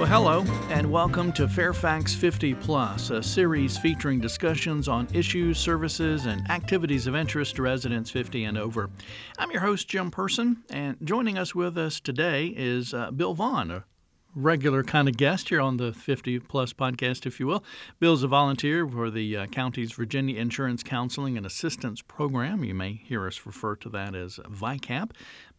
Well, hello, and welcome to Fairfax 50 Plus, a series featuring discussions on issues, services, and activities of interest to residents 50 and over. I'm your host, Jim Person, and joining us with us today is uh, Bill Vaughan, a regular kind of guest here on the 50 Plus podcast, if you will. Bill's a volunteer for the uh, county's Virginia Insurance Counseling and Assistance Program. You may hear us refer to that as VICAP.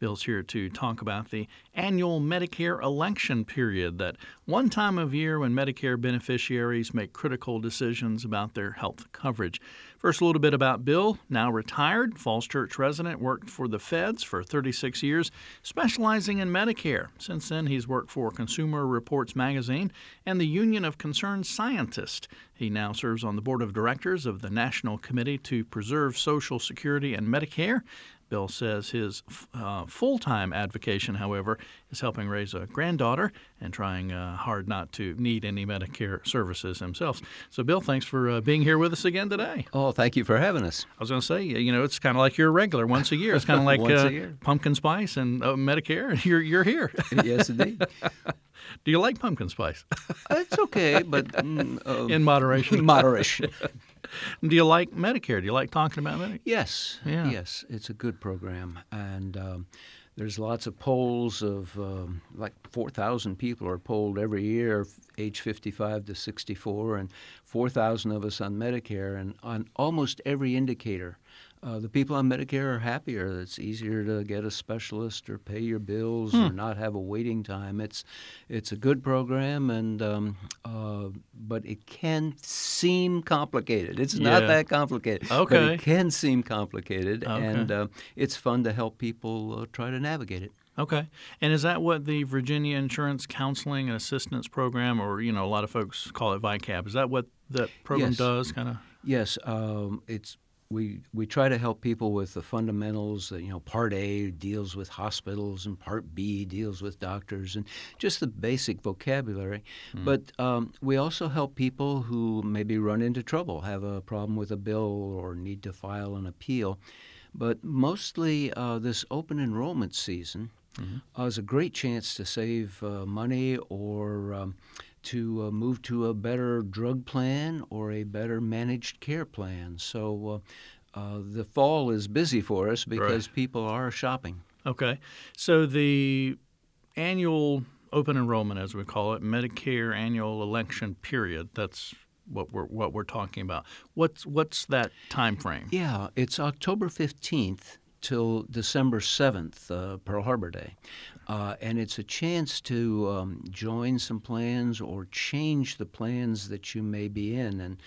Bill's here to talk about the annual Medicare election period, that one time of year when Medicare beneficiaries make critical decisions about their health coverage. First, a little bit about Bill, now retired, Falls Church resident, worked for the feds for 36 years, specializing in Medicare. Since then, he's worked for Consumer Reports magazine and the Union of Concerned Scientists. He now serves on the board of directors of the National Committee to Preserve Social Security and Medicare. Bill says his uh, full time advocation, however, is helping raise a granddaughter and trying uh, hard not to need any Medicare services himself. So, Bill, thanks for uh, being here with us again today. Oh, thank you for having us. I was going to say, you know, it's kind of like you're a regular once a year. It's kind of like uh, pumpkin spice and uh, Medicare. You're, you're here. yes, indeed. Do you like pumpkin spice? it's okay, but mm, uh, in moderation. moderation. Do you like Medicare? Do you like talking about Medicare? Yes. Yeah. Yes, it's a good program, and um, there's lots of polls of um, like 4,000 people are polled every year, age 55 to 64, and 4,000 of us on Medicare, and on almost every indicator uh, the people on Medicare are happier. It's easier to get a specialist or pay your bills hmm. or not have a waiting time. It's it's a good program, and um, uh, but it can seem complicated. It's yeah. not that complicated. Okay, but it can seem complicated, okay. and uh, it's fun to help people uh, try to navigate it. Okay, and is that what the Virginia Insurance Counseling and Assistance Program, or you know, a lot of folks call it VICAP, is that what that program yes. does? Kind of. Yes, um, it's we we try to help people with the fundamentals. You know, Part A deals with hospitals, and Part B deals with doctors, and just the basic vocabulary. Mm. But um, we also help people who maybe run into trouble, have a problem with a bill, or need to file an appeal. But mostly, uh, this open enrollment season mm-hmm. uh, is a great chance to save uh, money or um, to uh, move to a better drug plan or a better managed care plan. So uh, uh, the fall is busy for us because right. people are shopping. Okay. So the annual open enrollment, as we call it, Medicare annual election period, that's what we're what we're talking about. What's what's that time frame? Yeah, it's October 15th till December 7th, uh, Pearl Harbor Day. Uh, and it's a chance to um, join some plans or change the plans that you may be in. And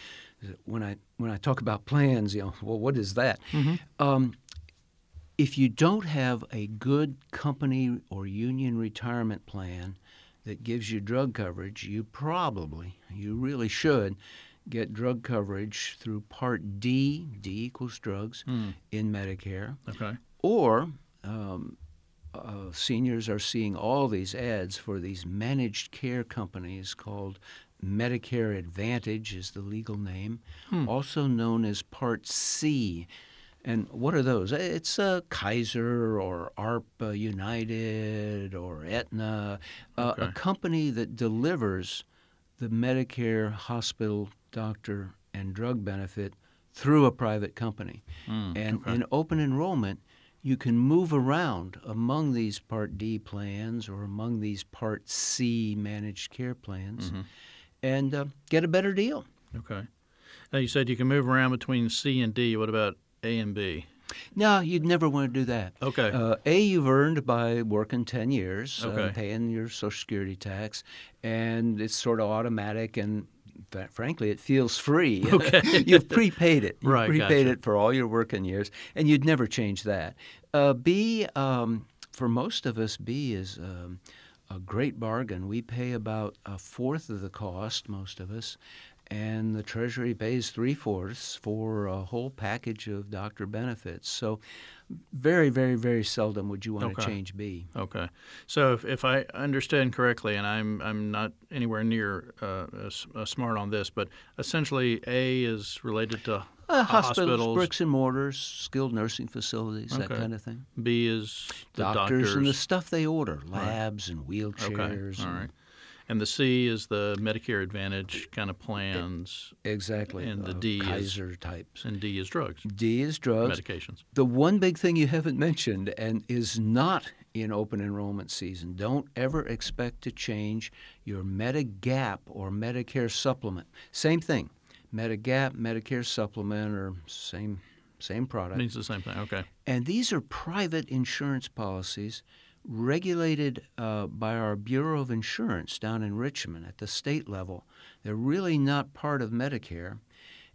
when I when I talk about plans, you know, well, what is that? Mm-hmm. Um, if you don't have a good company or union retirement plan that gives you drug coverage, you probably, you really should get drug coverage through Part D, D equals drugs, mm. in Medicare. Okay. Or um, uh, seniors are seeing all these ads for these managed care companies called Medicare Advantage is the legal name, hmm. also known as Part C. And what are those? It's uh, Kaiser or AARP United or Aetna, uh, okay. a company that delivers the Medicare hospital doctor and drug benefit through a private company. Mm, and okay. in open enrollment, you can move around among these Part D plans or among these Part C managed care plans mm-hmm. and uh, get a better deal. Okay. Now you said you can move around between C and D. What about A and B? No, you'd never want to do that. Okay. Uh, a, you've earned by working 10 years, uh, okay. uh, paying your Social Security tax, and it's sort of automatic and frankly, it feels free. Okay. You've prepaid it. You've right, prepaid gotcha. it for all your working years, and you'd never change that. Uh, B, um, for most of us, B is um, a great bargain. We pay about a fourth of the cost, most of us, and the Treasury pays three fourths for a whole package of doctor benefits. So, very, very, very seldom would you want okay. to change B. Okay. So, if, if I understand correctly, and I'm I'm not anywhere near uh, smart on this, but essentially A is related to uh, hospitals, hospitals, bricks and mortars, skilled nursing facilities, okay. that kind of thing. B is doctors, doctors, and the stuff they order, labs right. and wheelchairs. Okay. All right. And the C is the Medicare Advantage kind of plans, Exactly. And the uh, D is- Kaiser types. and D is drugs, D is drugs. medications. The one big thing you haven't mentioned and is not in open enrollment season, don't ever expect to change your Medigap or Medicare supplement. Same thing. Medigap, Medicare supplement are same same product. It Means the same thing. Okay. And these are private insurance policies regulated uh, by our Bureau of Insurance down in Richmond at the state level. They're really not part of Medicare.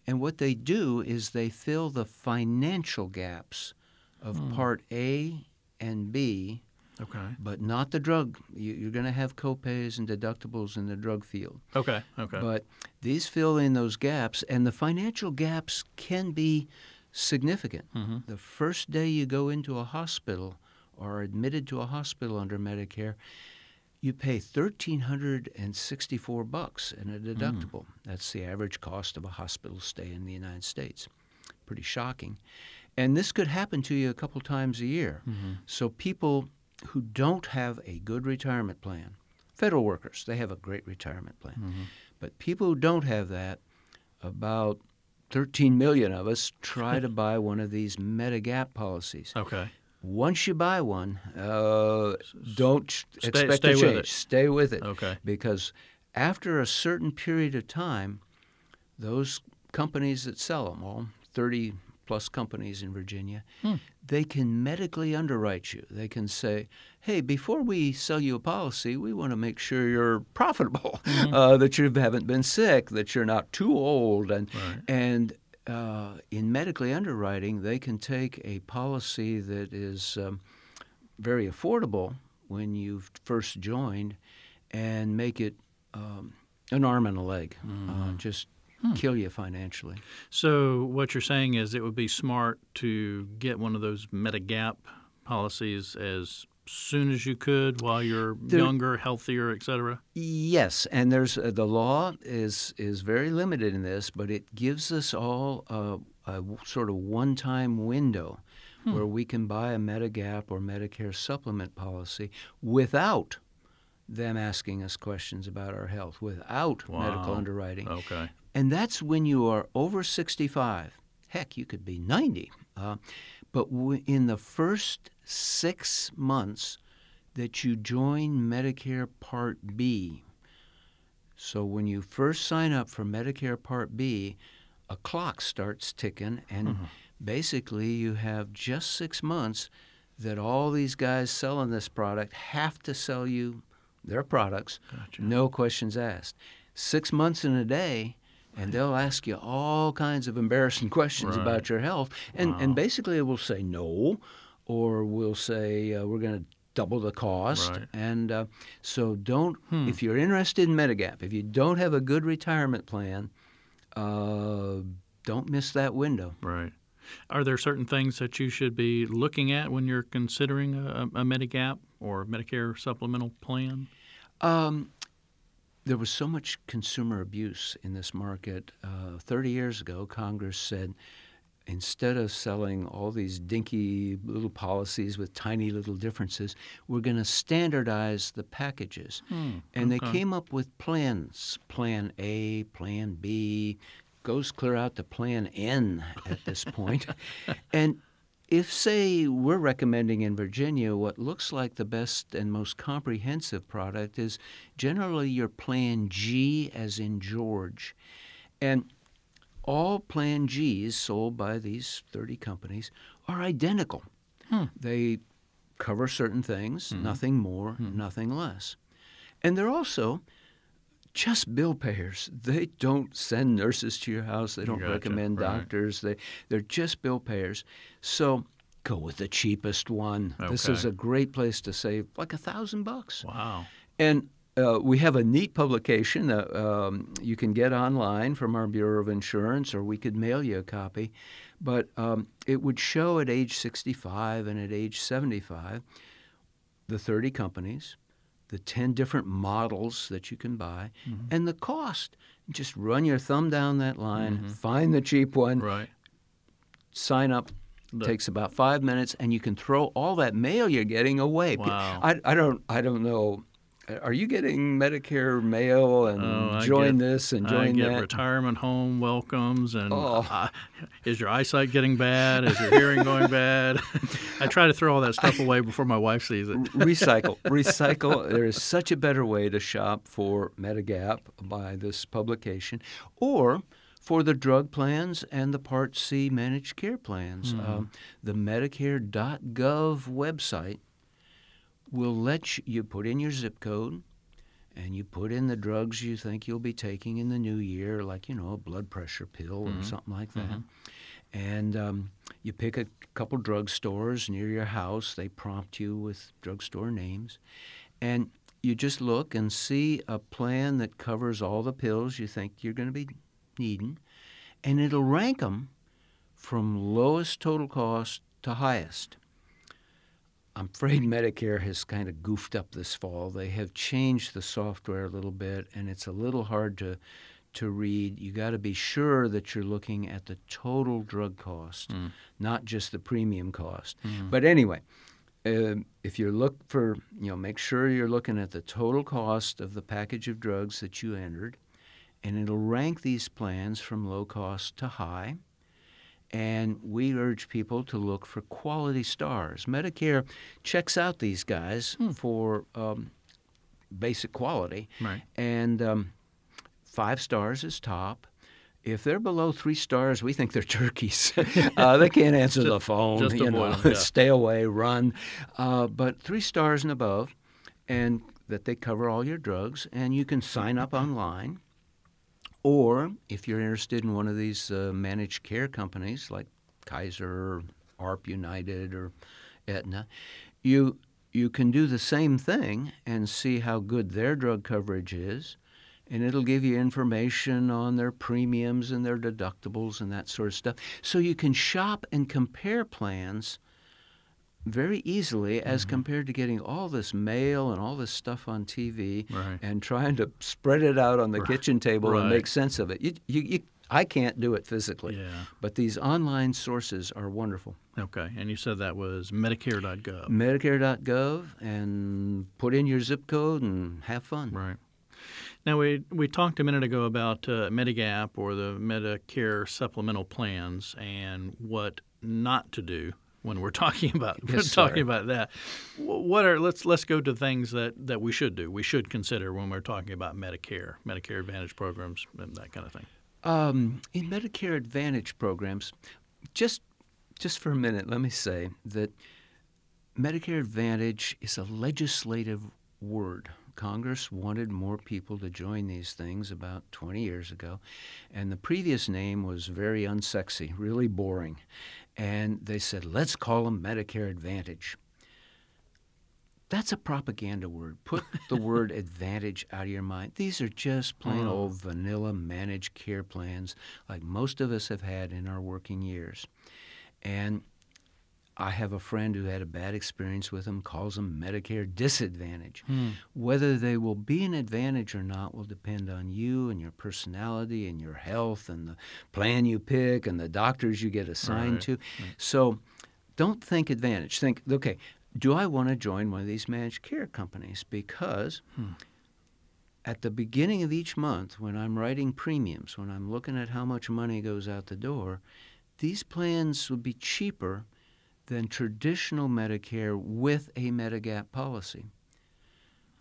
And what they do is they fill the financial gaps of Part A and B, Okay. but not the drug. You, you're going to have copays and deductibles in the drug field. Okay. Okay. But these fill in those gaps, and the financial gaps can be significant. The first day you go into a hospital are admitted to a hospital under Medicare, you pay thirteen hundred and sixty-four bucks in a hmm. deductible. That's the average cost of a hospital stay in the United States. Pretty shocking, and this could happen to you a couple times a year. Mm-hmm. So people who don't have a good retirement plan, federal workers, they have a great retirement plan, mm-hmm. but people who don't have that, about 13 million of us try to buy one of these Medigap policies. okay. Once you buy one, uh, don't Stay- expect stay to change. Stay with it. Okay. Because after a certain period of time, those companies that sell them, all 30 plus companies in Virginia, Hmm. they can medically underwrite you. They can say, hey, before we sell you a policy, we want to make sure you're profitable, Mm-hmm. uh, that you haven't been sick, that you're not too old. And, Right. and uh, in medically underwriting, they can take a policy that is um, very affordable when you've first joined and make it um, an arm and a leg, uh, just kill you financially. So what you're saying is it would be smart to get one of those Medigap policies as soon as you could while you're There- younger, healthier, et cetera. Yes, and there's uh, the law is is very limited in this, but it gives us all a, a sort of one-time window where we can buy a Medigap or Medicare supplement policy without them asking us questions about our health, without medical underwriting. Okay. And that's when you are over 65. Heck, you could be 90. Uh, but w- in the first six months that you join Medicare Part B, so when you first sign up for Medicare Part B, a clock starts ticking, and mm-hmm. basically you have just six months that all these guys selling this product have to sell you their products, Gotcha. no questions asked. Six months in a day, and they'll ask you all kinds of embarrassing questions Right. about your health, and and basically it will say no, or we'll say uh, we're going to double the cost, Right. and uh, so don't. Hmm. If you're interested in Medigap, if you don't have a good retirement plan, uh, don't miss that window. Right. Are there certain things that you should be looking at when you're considering a, a Medigap or Medicare supplemental plan? Um, there was so much consumer abuse in this market. Uh, 30 years ago, Congress said instead of selling all these dinky little policies with tiny little differences, we're going to standardize the packages. and they came up with plans Plan A, Plan B, goes clear out to Plan N at this point. and if, say, we're recommending in Virginia what looks like the best and most comprehensive product is generally your Plan G, as in George. And all Plan Gs sold by these 30 companies are identical. Hmm. They cover certain things, hmm. nothing more, hmm. nothing less. And they're also just bill payers. They don't send nurses to your house. They don't Gotcha, recommend right. doctors. They they're just bill payers. So go with the cheapest one. This is a great place to save like a thousand bucks. Wow. And uh, we have a neat publication that um, you can get online from our Bureau of Insurance, or we could mail you a copy. But um, it would show at age 65 and at age 75 the 30 companies, the 10 different models that you can buy, mm-hmm. and the cost. Just run your thumb down that line, mm-hmm. find the cheap one, Right. sign up. Takes about five minutes, and you can throw all that mail you're getting away. Wow. I, I don't I don't know are you getting Medicare mail and Oh, I join get- this and I join get that? retirement home welcomes, and Oh. uh, is your eyesight getting bad? Is your hearing going bad? I try to throw all that stuff away before my wife sees it. recycle, recycle. There is such a better way to shop for Medigap by this publication, or for the drug plans and the Part C managed care plans. Um, the Medicare.gov website will let you, you put in your zip code. And you put in the drugs you think you'll be taking in the new year, like you know a blood pressure pill or something like that. And um, you pick a couple drugstores near your house. They prompt you with drugstore names. And you just look and see a plan that covers all the pills you think you're going to be needing. And it'll rank them from lowest total cost to highest. I'm afraid Medicare has kind of goofed up this fall. They have changed the software a little bit, and it's a little hard to to read. You got to be sure that you're looking at the total drug cost, not just the premium cost. But anyway, uh, if you look for, you know, make sure you're looking at the total cost of the package of drugs that you entered, and it'll rank these plans from low cost to high. And we urge people to look for quality stars. Medicare checks out these guys for um, basic quality, Right. and um, five stars is top. If they're below three stars, we think they're turkeys. uh, they can't answer the phone. just you know, yeah. stay away, run. Uh, but three stars and above, and that they cover all your drugs, and you can sign up online. Or if you're interested in one of these uh, managed care companies like Kaiser, or AARP United, or Aetna, you you can do the same thing and see how good their drug coverage is, and it'll give you information on their premiums and their deductibles and that sort of stuff. So you can shop and compare plans very easily as compared to getting all this mail and all this stuff on TV Right. and trying to spread it out on the kitchen table and make sense of it. You, you, you, I can't do it physically, Yeah. but these online sources are wonderful. Okay. And you said that was Medicare.gov. Medicare.gov and put in your zip code and have fun. Right. Now we we talked a minute ago about uh, Medigap or the Medicare supplemental plans and what not to do when we're talking about Yes, talking sir. about that. What are let's let's go to things that, that we should do. We should consider when we're talking about Medicare, Medicare Advantage programs, and that kind of thing. Um, in Medicare Advantage programs, just just for a minute, let me say that Medicare Advantage is a legislative word. Congress wanted more people to join these things about 20 years ago, and the previous name was very unsexy, really boring. And they said, let's call them Medicare Advantage. That's a propaganda word. Put the word advantage out of your mind. These are just plain mm. old vanilla managed care plans like most of us have had in our working years. And I have a friend who had a bad experience with them, calls them Medicare disadvantage. Hmm. Whether they will be an advantage or not will depend on you and your personality and your health and the plan you pick and the doctors you get assigned Right, to. So don't think advantage. Think, okay, do I want to join one of these managed care companies? Because hmm. at the beginning of each month, when I'm writing premiums, when I'm looking at how much money goes out the door, these plans would be cheaper than traditional Medicare with a Medigap policy.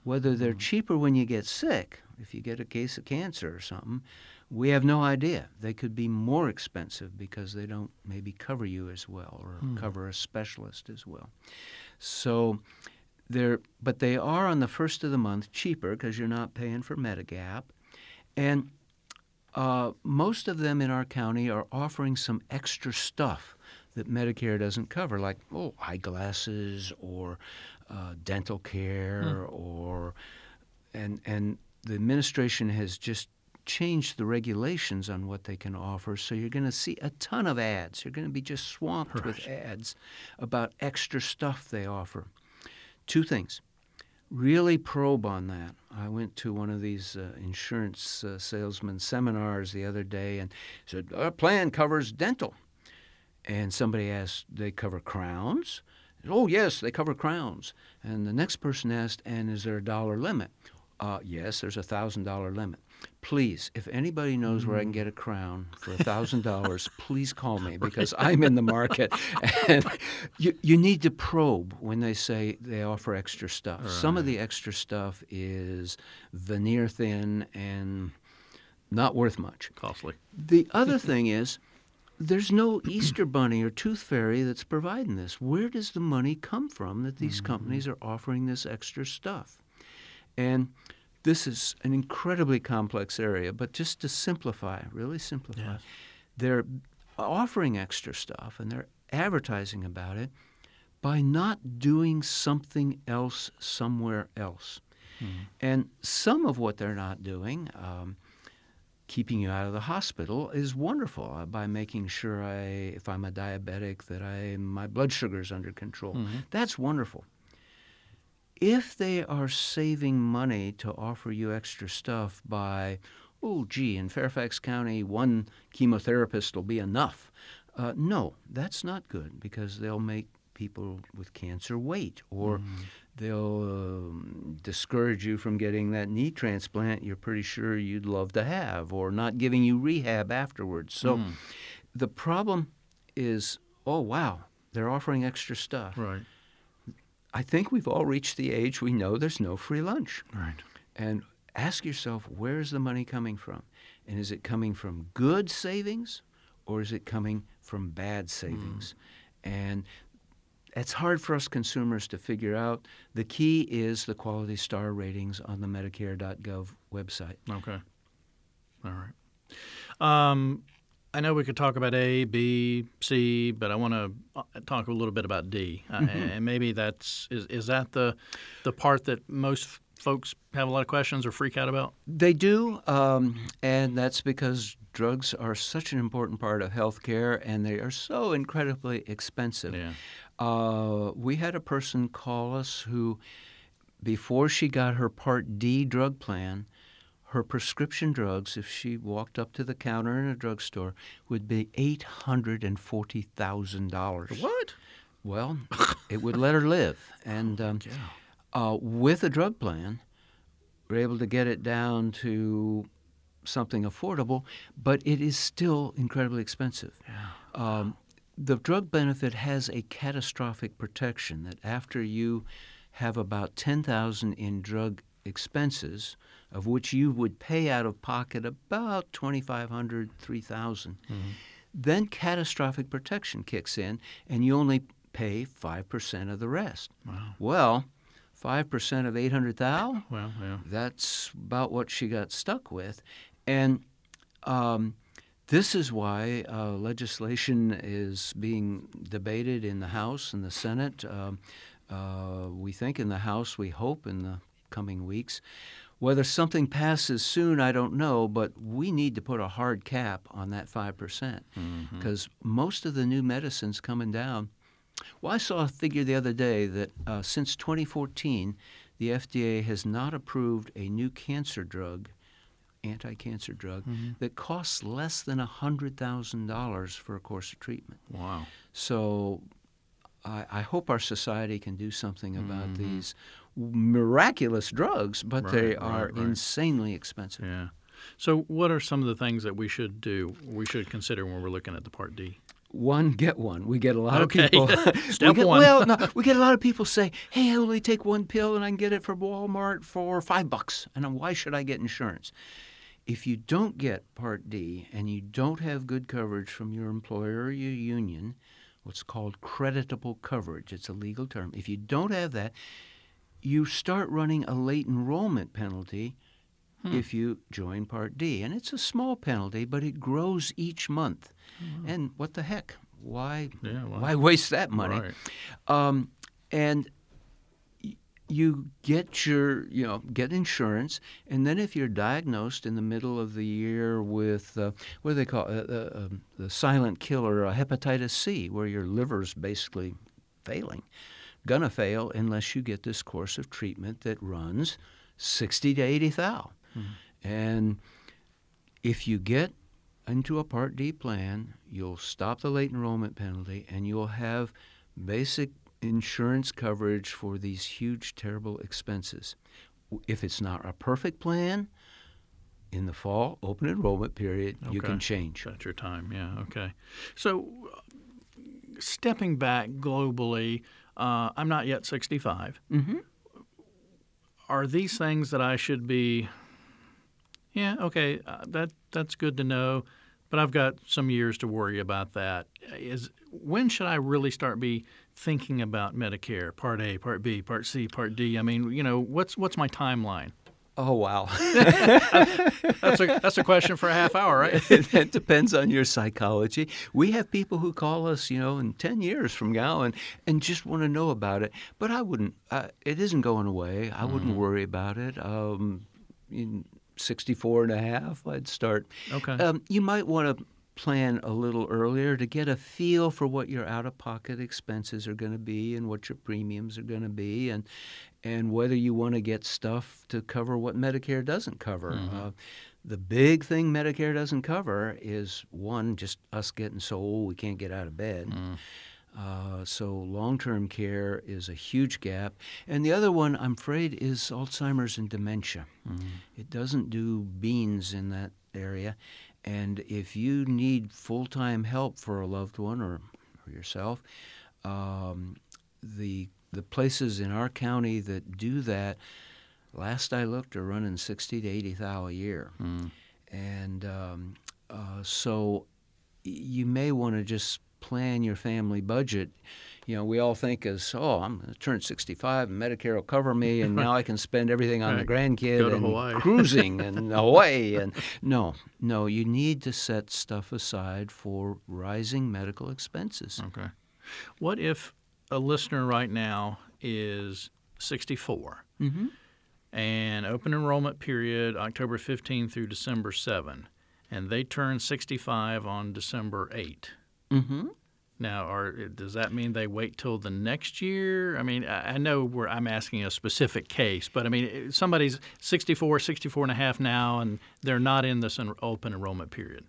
Whether they're cheaper when you get sick, if you get a case of cancer or something, we have no idea. They could be more expensive because they don't maybe cover you as well or cover a specialist as well. So they're but they are on the first of the month cheaper because you're not paying for Medigap. And uh, most of them in our county are offering some extra stuff that Medicare doesn't cover, like oh eyeglasses or uh, dental care, or and and the administration has just changed the regulations on what they can offer. So you're going to see a ton of ads. You're going to be just swamped with ads about extra stuff they offer. Two things really probe on that. I went to one of these uh, insurance uh, salesman seminars the other day and said, Our plan covers dental. And somebody asked, They cover crowns? Oh, yes, they cover crowns. And the next person asked, And is there a dollar limit? Uh, yes, there's a thousand dollar limit. Please, if anybody knows where I can get a crown for a thousand dollars, please call me because I'm in the market. And you, you need to probe when they say they offer extra stuff. Some of the extra stuff is veneer thin and not worth much. Costly. The other thing is, there's no Easter Bunny or Tooth Fairy that's providing this. Where does the money come from that these companies are offering this extra stuff? And this is an incredibly complex area, but just to simplify, really simplify, Yes. they're offering extra stuff and they're advertising about it by not doing something else somewhere else. And some of what they're not doing, um, keeping you out of the hospital, is wonderful uh, by making sure I, if I'm a diabetic, that I my blood sugar is under control. That's wonderful. If they are saving money to offer you extra stuff by, oh, gee, in Fairfax County, one chemotherapist will be enough. Uh, no, that's not good because they'll make people with cancer wait, or they'll um, discourage you from getting that knee transplant you're pretty sure you'd love to have, or not giving you rehab afterwards. So the problem is, oh, wow, they're offering extra stuff. Right. I think we've all reached the age we know there's no free lunch. Right. And ask yourself, where's the money coming from? And is it coming from good savings or is it coming from bad savings? And it's hard for us consumers to figure out. The key is the quality star ratings on the Medicare.gov website. Okay. All right. Um, I know we could talk about A, B, C, but I want to talk a little bit about D, uh, and maybe that's is, is that the the part that most folks have a lot of questions or freak out about? They do, um, and that's because drugs are such an important part of healthcare, and they are so incredibly expensive. Yeah. Uh, we had a person call us who, before she got her Part D drug plan, her prescription drugs, if she walked up to the counter in a drugstore, would be eight hundred and forty thousand dollars. What? Well, it would let her live, and um, Yeah. Uh, with a drug plan, we're able to get it down to something affordable, but it is still incredibly expensive. Um, the drug benefit has a catastrophic protection that after you have about 10,000 in drug expenses, of which you would pay out of pocket about 2,500, 3,000, then catastrophic protection kicks in, and you only pay 5% of the rest. Wow. Well, 5% of 800,000, Well, yeah. that's about what she got stuck with. And um, this is why uh, legislation is being debated in the House and the Senate. Um, uh, we think in the House, we hope in the coming weeks. Whether something passes soon, I don't know, but we need to put a hard cap on that 5% because most of the new medicines coming down. Well, I saw a figure the other day that uh, since 2014, the FDA has not approved a new cancer drug, anti-cancer drug, that costs less than $100,000 for a course of treatment. Wow. So I, I hope our society can do something about these miraculous drugs, but they are right, right. insanely expensive. Yeah. So, what are some of the things that we should do? We should consider when we're looking at the Part D. One get one. We get a lot Okay. of people. we get, one. Well, no, we get a lot of people say, "Hey, I only take one pill and I can get it from Walmart for five bucks." And why should I get insurance? If you don't get Part D and you don't have good coverage from your employer or your union, what's called creditable coverage, it's a legal term. If you don't have that, you start running a late enrollment penalty if you join Part D. And it's a small penalty, but it grows each month. And what the heck? Why, Yeah, well, why waste that money? Right. Um, and you get your, you know, get insurance, and then if you're diagnosed in the middle of the year with uh, what do they call it, uh, uh, um, the silent killer, uh, hepatitis C, where your liver's basically failing, gonna fail unless you get this course of treatment that runs sixty to eighty thou, and if you get into a Part D plan, you'll stop the late enrollment penalty and you'll have basic insurance coverage for these huge, terrible expenses. If it's not a perfect plan, in the fall open enrollment period, you can change. That's your time. Yeah. Okay. So, stepping back globally, uh, I'm not yet 65. Mm-hmm. Are these things that I should be? Yeah. Okay. Uh, that that's good to know, but I've got some years to worry about that. Is when should I really start be thinking about Medicare Part A, Part B, Part C, Part D? I mean, you know, what's what's my timeline? Oh wow, That's a that's a question for a half hour, right? that depends on your psychology. We have people who call us, you know, in ten years from now and, and just want to know about it. But I wouldn't. Uh, it isn't going away. I wouldn't worry about it. Um, in 64 and a half, I'd start. Okay. Um, you might want to plan a little earlier to get a feel for what your out-of-pocket expenses are going to be and what your premiums are going to be, and and whether you want to get stuff to cover what Medicare doesn't cover. Uh, the big thing Medicare doesn't cover is one, just us getting so old we can't get out of bed. Uh, so long-term care is a huge gap, and the other one I'm afraid is Alzheimer's and dementia. It doesn't do beans in that area, and if you need full-time help for a loved one or, or yourself, um, the the places in our county that do that, last I looked, are running sixty to eighty thou a year, and um, uh, so you may want to just plan your family budget. You know, we all think as, oh, I'm going to turn 65 and Medicare will cover me, and now I can spend everything on the grandkid and Hawaii. cruising and Hawaii. And no, no, you need to set stuff aside for rising medical expenses. Okay. What if a listener right now is 64 Mm-hmm. and open enrollment period October 15 through December 7, and they turn 65 on December 8? Mm-hmm. Now, are, does that mean they wait till the next year? I mean, I I know where I'm asking a specific case, but I mean, somebody's 64, 64 and a half now, and they're not in this en- open enrollment period.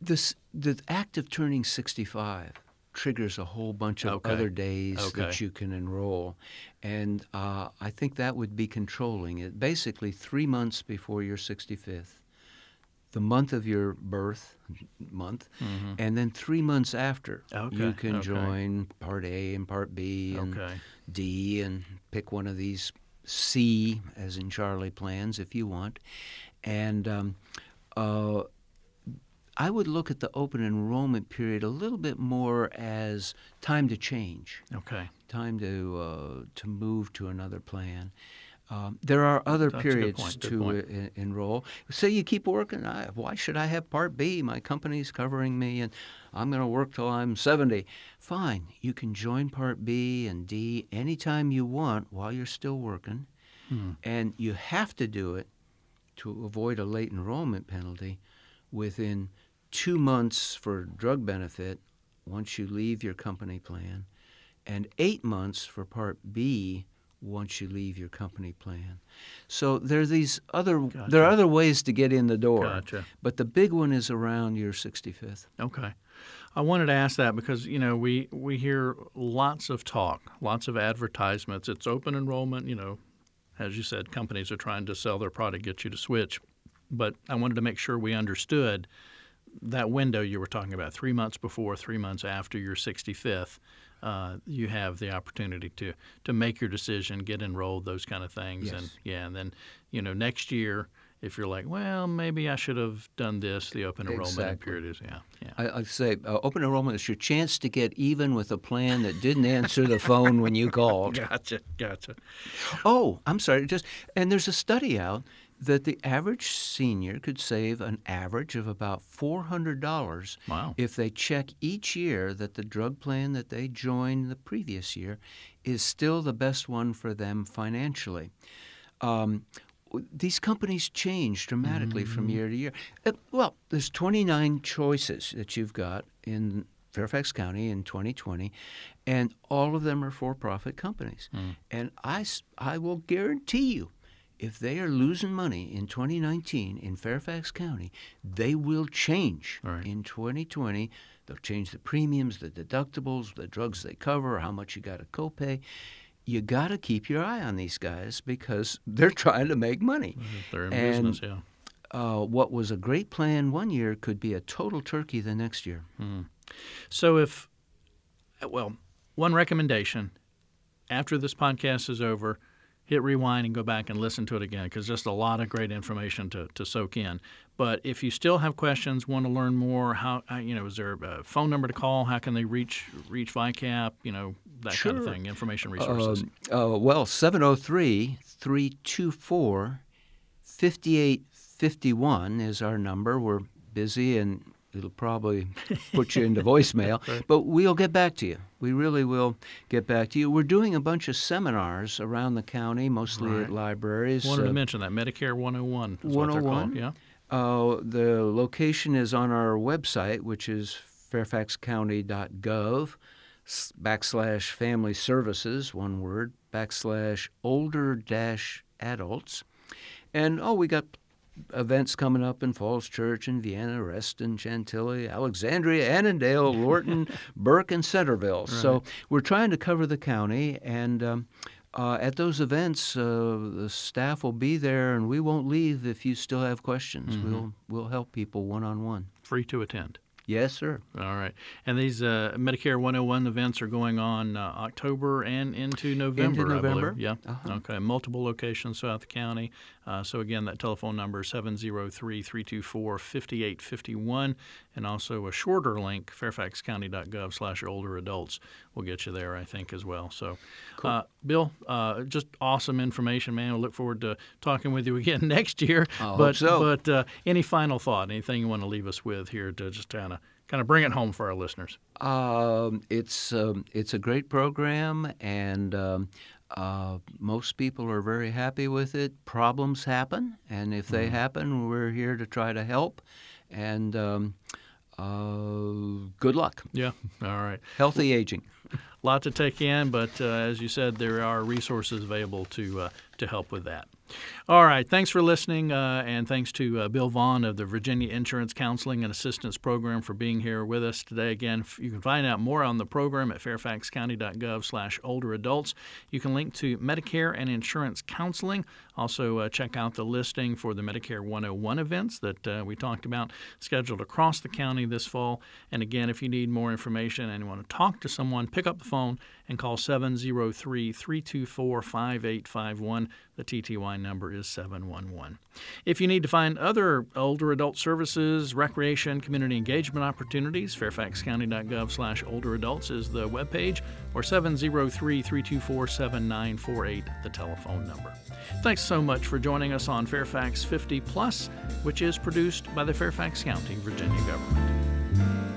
This the act of turning 65 triggers a whole bunch of Okay. other days Okay. that you can enroll, and uh, I think that would be controlling it. Basically, three months before your 65th, the month of your birth month, and then three months after, you Mm-hmm. Can okay. join Part A and Part B and Okay. D and pick one of these C, as in Charlie plans, if you want. And um, uh, I would look at the open enrollment period a little bit more as time to change, Okay. time to uh, to move to another plan. Um, there are other That's periods to uh, en- enroll. Say you keep working. I, why should I have Part B? My company's covering me, and I'm going to work till I'm 70. Fine, you can join Part B and D anytime you want while you're still working, Hmm. and you have to do it to avoid a late enrollment penalty within two months for drug benefit once you leave your company plan, and eight months for Part B once you leave your company plan. So there are these other there are other ways to get in the door, Gotcha. but the big one is around your 65th. Okay. I wanted to ask that because you know we we hear lots of talk, lots of advertisements. It's open enrollment. You know, as you said, companies are trying to sell their product, get you to switch. But I wanted to make sure we understood that window you were talking about, three months before, three months after your 65th. Uh, you have the opportunity to to make your decision, get enrolled, those kind of things, and yeah, and then you know next year, if you're like, well, maybe I should have done this, the open enrollment Exactly. period is yeah, yeah. I, I'd say uh, open enrollment is your chance to get even with a plan that didn't answer the phone when you called. Gotcha, gotcha. Oh, I'm sorry. Just and there's a study out that the average senior could save an average of about four hundred dollars Wow. if they check each year that the drug plan that they joined the previous year is still the best one for them financially. Um, these companies change dramatically from year to year. Uh, well, there's 29 choices that you've got in Fairfax County in 2020, and all of them are for-profit companies. And I, I will guarantee you, if they are losing money in 2019 in Fairfax County, they will change Right. in 2020. They'll change the premiums, the deductibles, the drugs they cover, how much you got to copay. You got to keep your eye on these guys because they're trying to make money. They're in And- business, yeah. Uh, what was a great plan one year could be a total turkey the next year. So if, well, one recommendation after this podcast is over, hit rewind and go back and listen to it again because just a lot of great information to, to soak in. But if you still have questions, want to learn more, how uh, you know, is there a phone number to call? How can they reach reach VICAP? You know, that kind of thing. Information resources. Um, uh, well, 703 324 5851 is our number. We're busy and it'll probably put you into voicemail, but we'll get back to you. We really will get back to you. We're doing a bunch of seminars around the county, mostly Right. at libraries. Wanted Uh, to mention that Medicare 101 is what called. 101? Yeah. Uh, the location is on our website, which is fairfaxcounty.gov backslash family services, one word, backslash older dash adults. And oh, we got events coming up in Falls Church and Vienna, Reston, Chantilly, Alexandria, Annandale, Lorton, Burke, and Centreville. So we're trying to cover the county, and um, uh, at those events, uh, the staff will be there, and we won't leave if you still have questions. We'll we'll help people one on one. Free to attend. Yes, sir. All right. And these uh, Medicare 101 events are going on uh, October and into November, I November. Yeah. Uh-huh. Okay. Multiple locations throughout the county. Uh, so, again, that telephone number is 703 324 5851. And also a shorter link, fairfaxcounty.gov slash older adults, will get you there, I think, as well. So, uh, Bill, uh, just awesome information, man. we look forward to talking with you again next year. I but so. but uh, any final thought, anything you want to leave us with here to just kind of kind of bring it home for our listeners? Um, it's um, it's a great program, and um, uh, most people are very happy with it. Problems happen, and if they happen, we're here to try to help. And um, uh, good luck. Yeah. All right. Healthy aging. lot to take in, but uh, as you said, there are resources available to uh, to help with that. All right, thanks for listening, uh, and thanks to uh, Bill Vaughan of the Virginia Insurance Counseling and Assistance Program for being here with us today. Again, you can find out more on the program at fairfaxcounty.gov/slash older adults. You can link to Medicare and insurance counseling. Also, uh, check out the listing for the Medicare 101 events that uh, we talked about, scheduled across the county this fall. And again, if you need more information and you want to talk to someone, pick up the phone and call 703 324 5851. The TTY number is 711. If you need to find other older adult services, recreation, community engagement opportunities, fairfaxcounty.gov slash older adults is the webpage, or 703-324-7948, the telephone number. Thanks so much for joining us on Fairfax 50 Plus, which is produced by the Fairfax County, Virginia government.